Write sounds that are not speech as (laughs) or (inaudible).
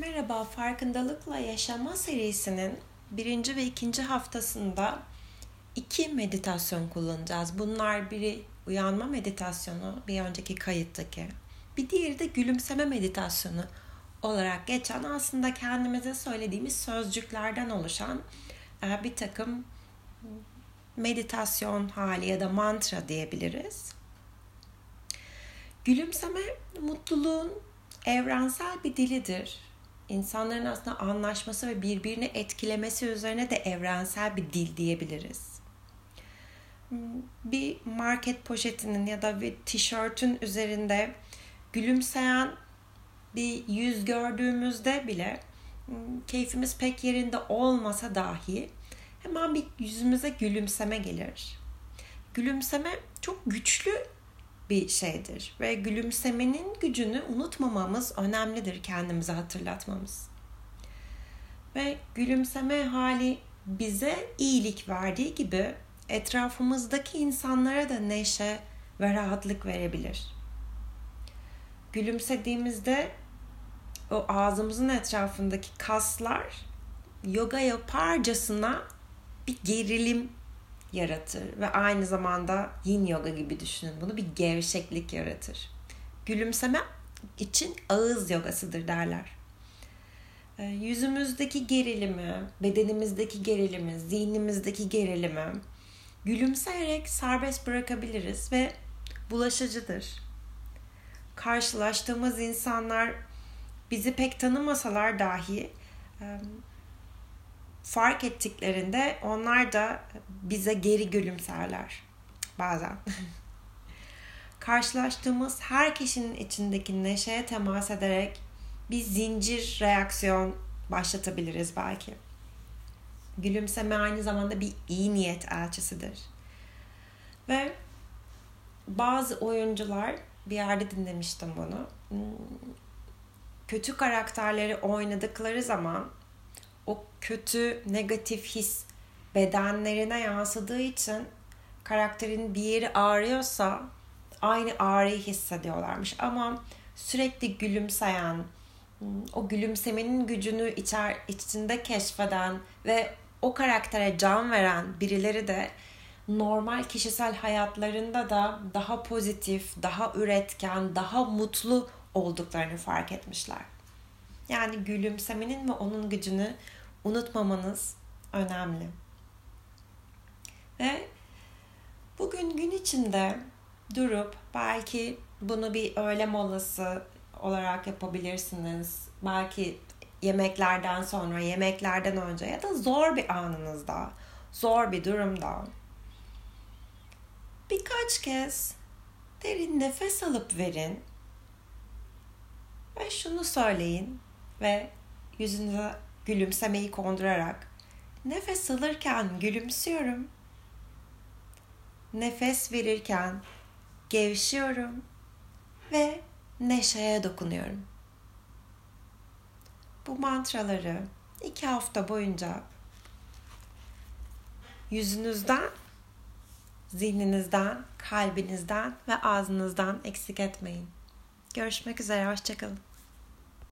Merhaba, Farkındalıkla Yaşama serisinin birinci ve ikinci haftasında iki meditasyon kullanacağız. Bunlar biri uyanma meditasyonu, bir önceki kayıttaki. Bir diğeri de gülümseme meditasyonu olarak geçen aslında kendimize söylediğimiz sözcüklerden oluşan e, bir takım meditasyon hali ya da mantra diyebiliriz. Gülümseme mutluluğun evrensel bir dilidir insanların aslında anlaşması ve birbirini etkilemesi üzerine de evrensel bir dil diyebiliriz. Bir market poşetinin ya da bir tişörtün üzerinde gülümseyen bir yüz gördüğümüzde bile keyfimiz pek yerinde olmasa dahi hemen bir yüzümüze gülümseme gelir. Gülümseme çok güçlü bir şeydir ve gülümsemenin gücünü unutmamamız önemlidir kendimize hatırlatmamız. Ve gülümseme hali bize iyilik verdiği gibi etrafımızdaki insanlara da neşe ve rahatlık verebilir. Gülümsediğimizde o ağzımızın etrafındaki kaslar yoga yaparcasına bir gerilim yaratır ve aynı zamanda yin yoga gibi düşünün bunu bir gevşeklik yaratır. Gülümseme için ağız yogasıdır derler. Ee, yüzümüzdeki gerilimi, bedenimizdeki gerilimi, zihnimizdeki gerilimi gülümseyerek serbest bırakabiliriz ve bulaşıcıdır. Karşılaştığımız insanlar bizi pek tanımasalar dahi fark ettiklerinde onlar da bize geri gülümserler bazen. (laughs) Karşılaştığımız her kişinin içindeki neşeye temas ederek bir zincir reaksiyon başlatabiliriz belki. Gülümseme aynı zamanda bir iyi niyet elçisidir. Ve bazı oyuncular bir yerde dinlemiştim bunu. Kötü karakterleri oynadıkları zaman o kötü negatif his bedenlerine yansıdığı için karakterin bir yeri ağrıyorsa aynı ağrıyı hissediyorlarmış. Ama sürekli gülümseyen, o gülümsemenin gücünü içer, içinde keşfeden ve o karaktere can veren birileri de normal kişisel hayatlarında da daha pozitif, daha üretken, daha mutlu olduklarını fark etmişler. Yani gülümsemenin ve onun gücünü unutmamanız önemli. Ve bugün gün içinde durup belki bunu bir öğle molası olarak yapabilirsiniz. Belki yemeklerden sonra, yemeklerden önce ya da zor bir anınızda, zor bir durumda birkaç kez derin nefes alıp verin ve şunu söyleyin ve yüzünüze gülümsemeyi kondurarak nefes alırken gülümsüyorum. Nefes verirken gevşiyorum ve neşeye dokunuyorum. Bu mantraları iki hafta boyunca yüzünüzden, zihninizden, kalbinizden ve ağzınızdan eksik etmeyin. Görüşmek üzere, hoşçakalın.